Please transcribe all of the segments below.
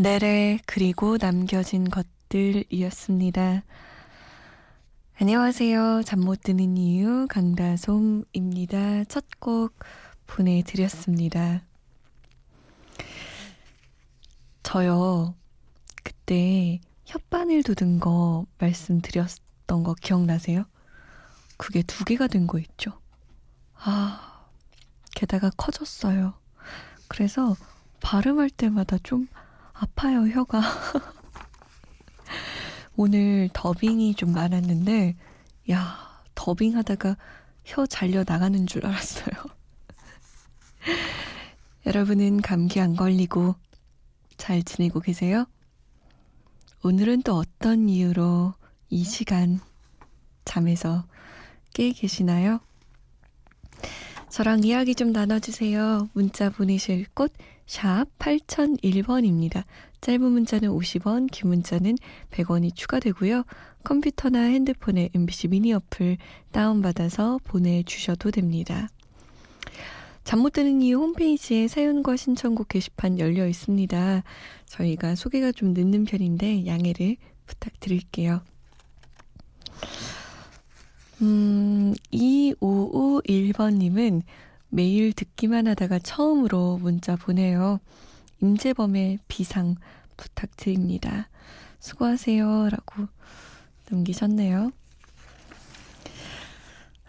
내래 그리고 남겨진 것들이었습니다. 안녕하세요. 잠 못 드는 이유 강다솜입니다. 첫 곡 보내드렸습니다. 저요. 그때 혓바늘 돋은 거 말씀드렸던 거 기억나세요? 그게 두 개가 된 거 있죠? 아, 게다가 커졌어요. 그래서 발음할 때마다 좀 아파요, 혀가. 오늘 더빙이 좀 많았는데, 야, 더빙 하다가 혀 잘려 나가는 줄 알았어요. 여러분은 감기 안 걸리고 잘 지내고 계세요? 오늘은 또 어떤 이유로 이 시간 잠에서 깨 계시나요? 저랑 이야기 좀 나눠주세요. 문자 보내실 곳, 샵 8001번입니다. 짧은 문자는 50원, 긴 문자는 100원이 추가되고요. 컴퓨터나 핸드폰에 MBC 미니 어플 다운받아서 보내주셔도 됩니다. 잠 못 드는 이유 홈페이지에 사연과 신청곡 게시판 열려 있습니다. 저희가 소개가 좀 늦는 편인데 양해를 부탁드릴게요. 음, 2551번님은 매일 듣 기만 하다가 처음으로 문자 보내요. 임재범의 비상 부탁드립니다. 수고하세요. 라고 남기셨네요.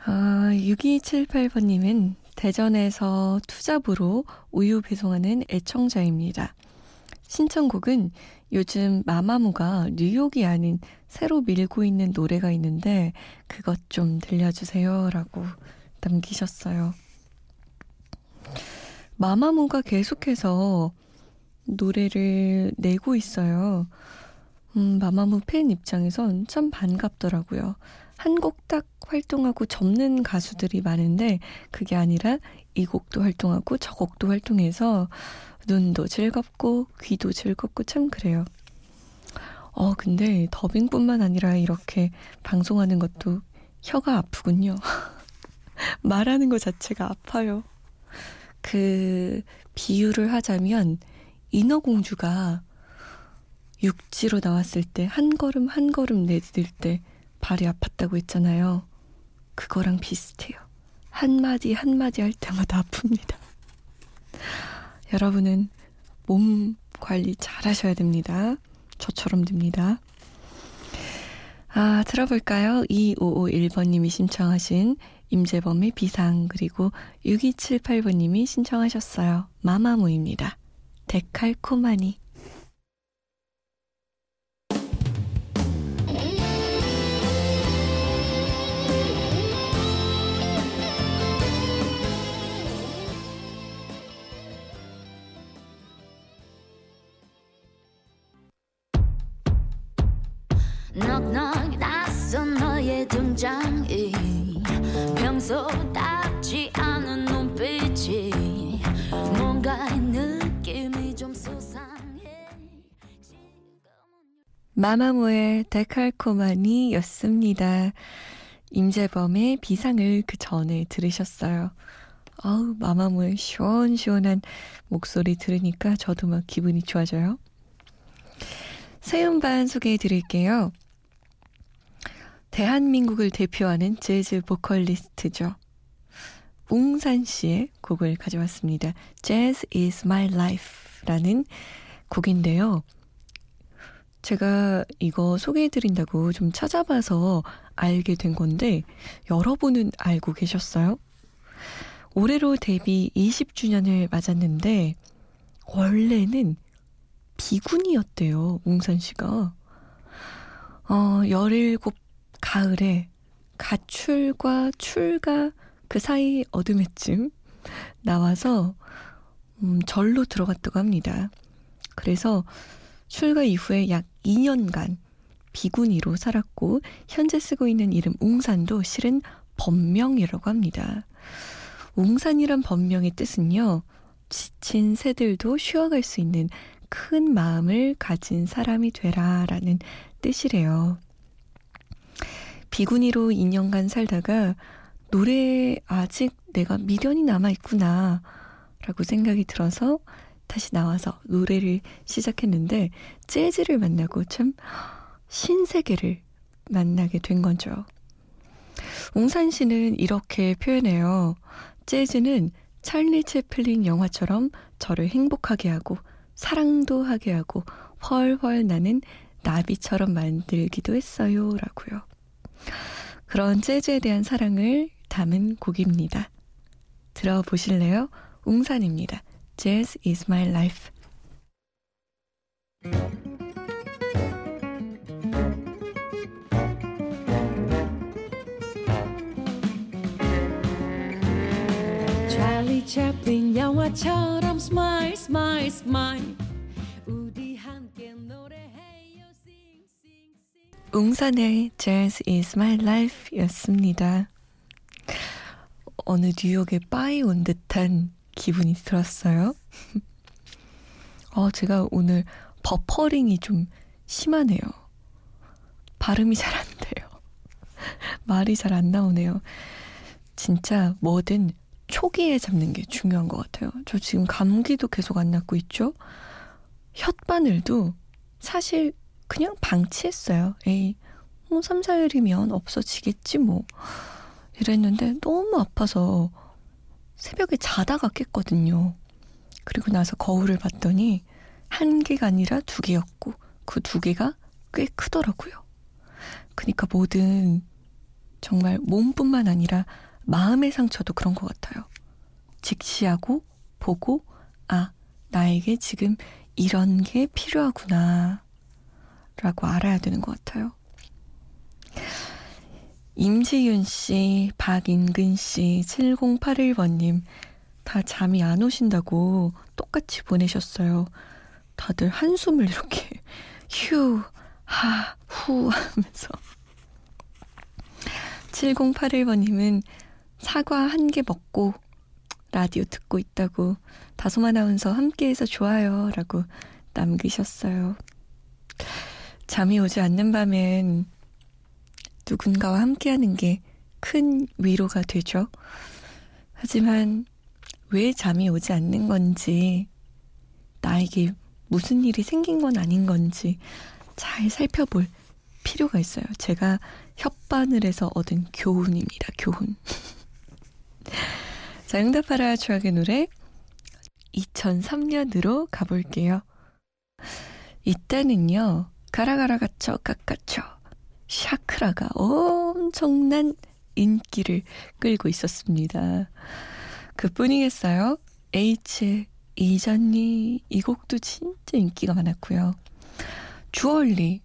아, 6278번님은 대전에서 투잡으로 우유 배송하는 애청자입니다. 신청곡은 요즘 마마무가 뉴욕이 아닌 새로 밀고 있는 노래가 있는데 그것 좀 들려주세요. 라고 남기셨어요. 마마무가 계속해서 노래를 내고 있어요. 음, 마마무 팬 입장에선 참 반갑더라고요. 한 곡 딱 활동하고 접는 가수들이 많은데 그게 아니라 이 곡도 활동하고 저 곡도 활동해서 눈도 즐겁고 귀도 즐겁고 참 그래요. 어, 근데 더빙뿐만 아니라 이렇게 방송하는 것도 혀가 아프군요. 말하는 것 자체가 아파요. 그 비유를 하자면 인어공주가 육지로 나왔을 때 한 걸음 한 걸음 내디딜 때 발이 아팠다고 했잖아요. 그거랑 비슷해요. 한마디 한마디 할 때마다 아픕니다. 여러분은 몸 관리 잘 하셔야 됩니다. 저처럼 됩니다. 아, 들어볼까요? 2551번님이 신청하신 임재범의 비상, 그리고 6278번님이 신청하셨어요. 마마무입니다. 데칼코마니. 넉넉 낯선 너의 등장 이 평소답지 않은 눈빛이 뭔가 느낌이 좀 수상해 마마무의 데칼코마니 였습니다. 임재범의 비상을 그 전에 들으셨어요. 아우, 마마무의 시원시원한 목소리 들으니까 저도 막 기분이 좋아져요. 새 음반 소개해 드릴게요. 대한민국을 대표하는 재즈 보컬리스트죠. 웅산 씨의 곡을 가져왔습니다. Jazz is my life 라는 곡인데요. 제가 이거 소개해드린다고 좀 찾아봐서 알게 된 건데, 여러분은 알고 계셨어요? 올해로 데뷔 20주년을 맞았는데, 원래는 비군이었대요, 웅산 씨가. 어, 17 가을에 가출과 출가 그 사이 어둠에쯤 나와서 음, 절로 들어갔다고 합니다. 그래서 출가 이후에 약 2년간 비구니로 살았고 현재 쓰고 있는 이름 웅산도 실은 법명이라고 합니다. 웅산이란 법명의 뜻은요. 지친 새들도 쉬어갈 수 있는 큰 마음을 가진 사람이 되라라는 뜻이래요. 비구니로 2년간 살다가 노래에 아직 내가 미련이 남아있구나 라고 생각이 들어서 다시 나와서 노래를 시작했는데 재즈를 만나고 참 신세계를 만나게 된 거죠. 웅산 씨는 이렇게 표현해요. 재즈는 찰리 채플린 영화처럼 저를 행복하게 하고 사랑도 하게 하고 훨훨 나는 나비처럼 만들기도 했어요. 라고요. 그런 재즈에 대한 사랑을 담은 곡입니다. 들어보실래요? 웅산입니다. Jazz is my life. 찰리 채플린 영화처럼 smile smile 웅산의 Jazz is my life 였습니다. 어느 뉴욕에 빠이 온 듯한 기분이 들었어요. 어, 제가 오늘 버퍼링이 좀 심하네요. 발음이 잘 안 돼요. 말이 잘 안 나오네요. 진짜 뭐든 초기에 잡는 게 중요한 것 같아요. 저 지금 감기도 계속 안 낫고 있죠? 혓바늘도 사실 그냥 방치했어요. 에이, 뭐 3, 4일이면 없어지겠지 뭐. 이랬는데 너무 아파서 새벽에 자다가 깼거든요. 그리고 나서 거울을 봤더니 한 개가 아니라 두 개였고 그 두 개가 꽤 크더라고요. 그러니까 뭐든 정말 몸뿐만 아니라 마음의 상처도 그런 것 같아요. 직시하고 보고 아 나에게 지금 이런 게 필요하구나 라고 알아야 되는 것 같아요. 임지윤 씨, 박인근 씨, 7081번님 다 잠이 안 오신다고 똑같이 보내셨어요. 다들 한숨을 이렇게 휴, 하, 후 하면서 7081번님은 사과 한 개 먹고 라디오 듣고 있다고 다솜 아나운서 함께해서 좋아요 라고 남기셨어요. 잠이 오지 않는 밤엔 누군가와 함께하는 게 큰 위로가 되죠. 하지만 왜 잠이 오지 않는 건지, 나에게 무슨 일이 생긴 건 아닌 건지 잘 살펴볼 필요가 있어요. 제가 혓바늘에서 얻은 교훈입니다. 교훈. 자, 응답하라 추억의 노래 2003년으로 가볼게요. 이때는요, 가라가라 갇혀 깎아쳐 샤크라가 엄청난 인기를 끌고 있었습니다. 그뿐이겠어요? H의 이전니 이 곡도 진짜 인기가 많았고요. 주얼리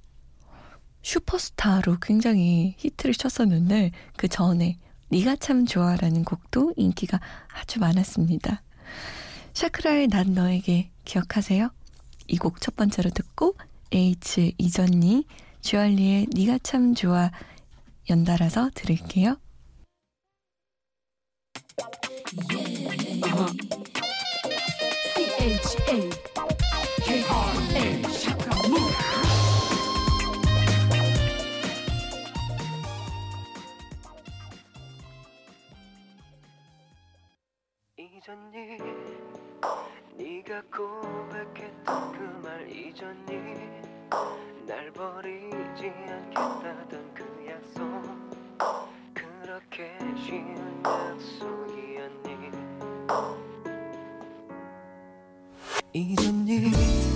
슈퍼스타로 굉장히 히트를 쳤었는데 그 전에 네가 참 좋아라는 곡도 인기가 아주 많았습니다. 샤크라의 난 너에게 기억하세요? 이 곡 첫 번째로 듣고 H 이전니 주얼리의 네가 참 좋아 연달아서 들을게요. 잊었니 네가 고백했던 그 말 잊었니 날 버리지 않겠다던 그 약속. 그렇게 쉬운 약속이었니? 잊었니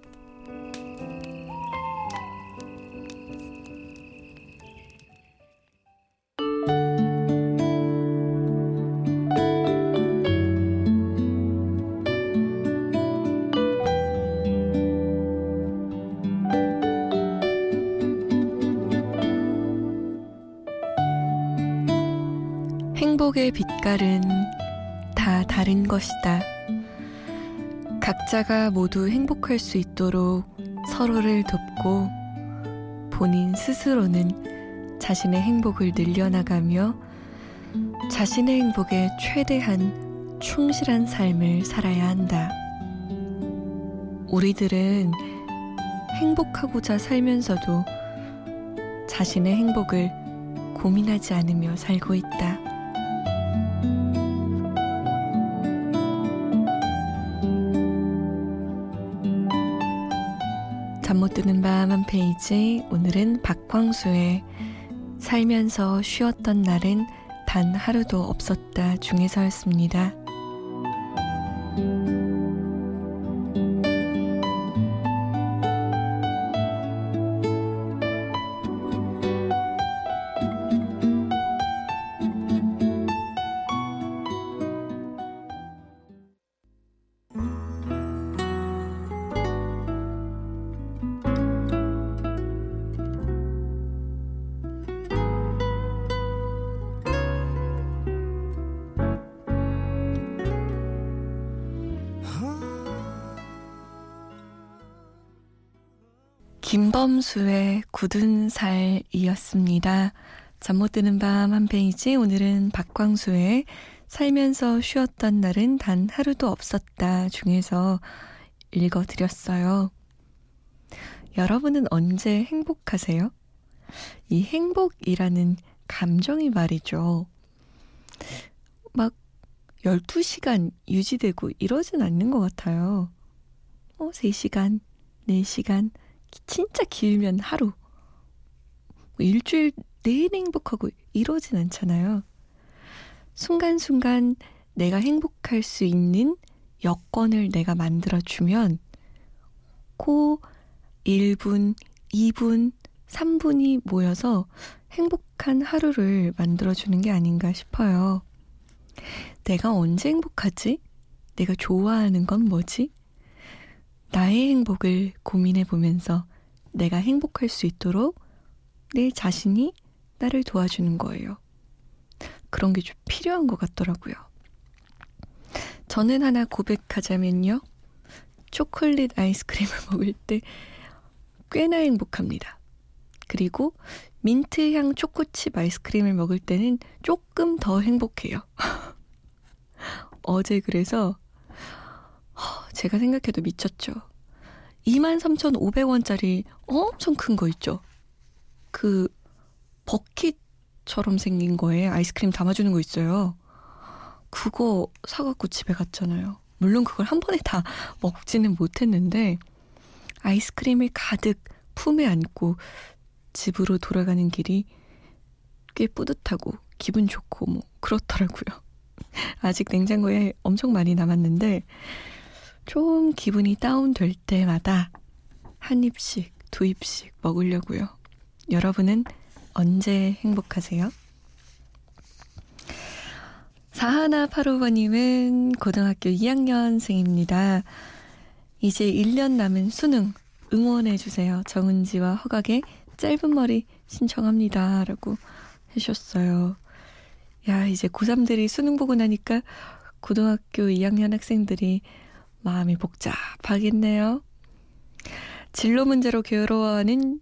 행복의 빛깔은 다 다른 것이다. 각자가 모두 행복할 수 있도록 서로를 돕고 본인 스스로는 자신의 행복을 늘려나가며 자신의 행복에 최대한 충실한 삶을 살아야 한다. 우리들은 행복하고자 살면서도 자신의 행복을 고민하지 않으며 살고 있다. 밤한 페이지 오늘은 박광수의 살면서 쉬었던 날은 단 하루도 없었다 중에서였습니다. 김범수의 굳은 살이었습니다. 잠 못 드는 밤 한 페이지 오늘은 박광수의 살면서 쉬었던 날은 단 하루도 없었다 중에서 읽어드렸어요. 여러분은 언제 행복하세요? 이 행복이라는 감정이 말이죠. 막 12시간 유지되고 이러진 않는 것 같아요. 어, 3시간, 4시간, 진짜 길면 하루. 뭐 일주일 내내 행복하고 이러진 않잖아요. 순간순간 내가 행복할 수 있는 여건을 내가 만들어주면 그 1분, 2분, 3분이 모여서 행복한 하루를 만들어주는 게 아닌가 싶어요. 내가 언제 행복하지? 내가 좋아하는 건 뭐지? 나의 행복을 고민해 보면서 내가 행복할 수 있도록 내 자신이 나를 도와주는 거예요. 그런 게 좀 필요한 것 같더라고요. 저는 하나 고백하자면요. 초콜릿 아이스크림을 먹을 때 꽤나 행복합니다. 그리고 민트향 초코칩 아이스크림을 먹을 때는 조금 더 행복해요. 어제 그래서 제가 생각해도 미쳤죠. 23,500원짜리 엄청 큰 거 있죠. 그 버킷처럼 생긴 거에 아이스크림 담아주는 거 있어요. 그거 사갖고 집에 갔잖아요. 물론 그걸 한 번에 다 먹지는 못했는데 아이스크림을 가득 품에 안고 집으로 돌아가는 길이 꽤 뿌듯하고 기분 좋고 뭐 그렇더라고요. 아직 냉장고에 엄청 많이 남았는데 좀 기분이 다운될 때마다 한 입씩, 두 입씩 먹으려고요. 여러분은 언제 행복하세요? 사하나 파로버님은 고등학교 2학년생입니다. 이제 1년 남은 수능 응원해주세요. 정은지와 허각의 짧은 머리 신청합니다. 라고 해주셨어요. 야, 이제 고3들이 수능 보고 나니까 고등학교 2학년 학생들이 마음이 복잡하겠네요. 진로 문제로 괴로워하는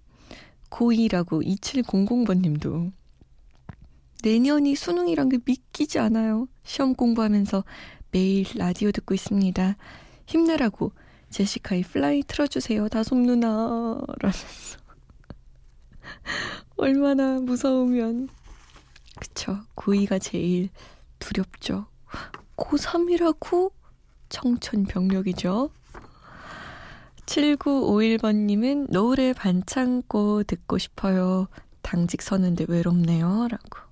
고2라고 2700번 님도 내년이 수능이란 게 믿기지 않아요. 시험 공부하면서 매일 라디오 듣고 있습니다. 힘내라고 제시카의 Fly 틀어주세요. 다솜 누나. 라면서. 얼마나 무서우면. 그쵸. 고2가 제일 두렵죠. 고3이라고? 청춘병력이죠. 7951번님은 노을의 반창고 듣고 싶어요. 당직 서는데 외롭네요. 라고.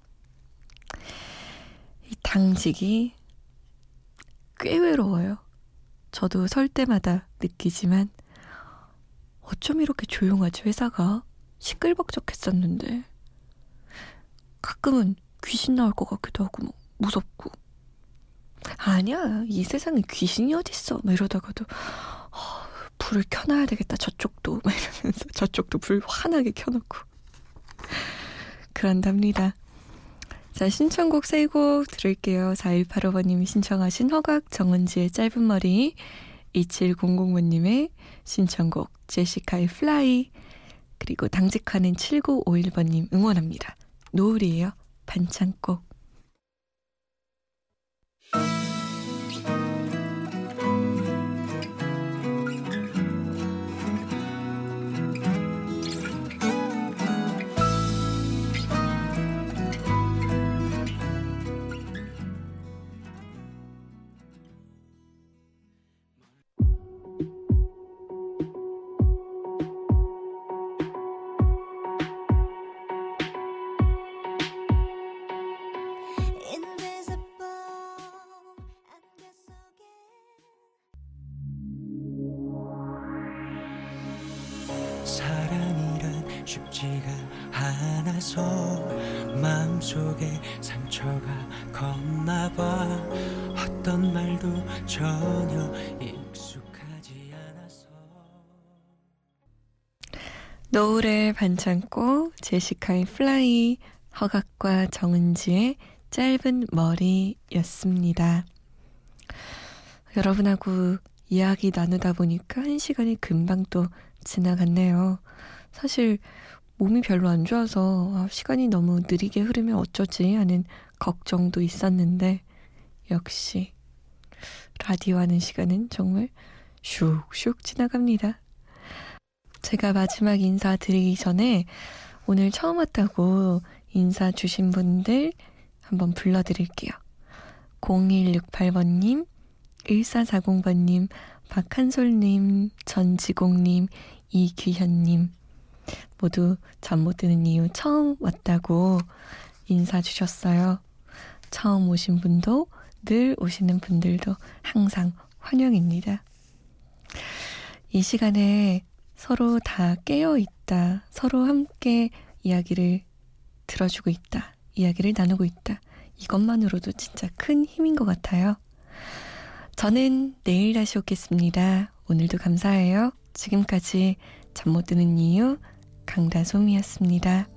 당직이 꽤 외로워요. 저도 설 때마다 느끼지만 어쩜 이렇게 조용하지 회사가 시끌벅적했었는데 가끔은 귀신 나올 것 같기도 하고 뭐 무섭고 아니야 이 세상에 귀신이 어딨어 막 이러다가도 어, 불을 켜놔야 되겠다 저쪽도 막 이러면서 저쪽도 불 환하게 켜놓고 그런답니다. 자, 신청곡 세곡 들을게요. 4185번님이 신청하신 허각 정은지의 짧은 머리, 2700번님의 신청곡 제시카의 플라이, 그리고 당직하는 7951번님 응원합니다. 노을이에요. 반창고. 않아서 마음속에 상처가 컸나봐 어떤 말도 전혀 익숙하지 않아서 노을의 반창고, 제시카의 Fly, 허각과 정은지의 짧은 머리였습니다. 여러분하고 이야기 나누다 보니까 한 시간이 금방 또 지나갔네요. 사실 몸이 별로 안 좋아서 아, 시간이 너무 느리게 흐르면 어쩌지 하는 걱정도 있었는데 역시 라디오 하는 시간은 정말 슉슉 지나갑니다. 제가 마지막 인사 드리기 전에 오늘 처음 왔다고 인사 주신 분들 한번 불러드릴게요. 0168번님, 1440번님, 박한솔님, 전지공님, 이규현님 모두 잠 못 드는 이유 처음 왔다고 인사 주셨어요. 처음 오신 분도 늘 오시는 분들도 항상 환영입니다. 이 시간에 서로 다 깨어 있다. 서로 함께 이야기를 들어주고 있다. 이야기를 나누고 있다. 이것만으로도 진짜 큰 힘인 것 같아요. 저는 내일 다시 오겠습니다. 오늘도 감사해요. 지금까지 잠 못 드는 이유 강다솜이었습니다.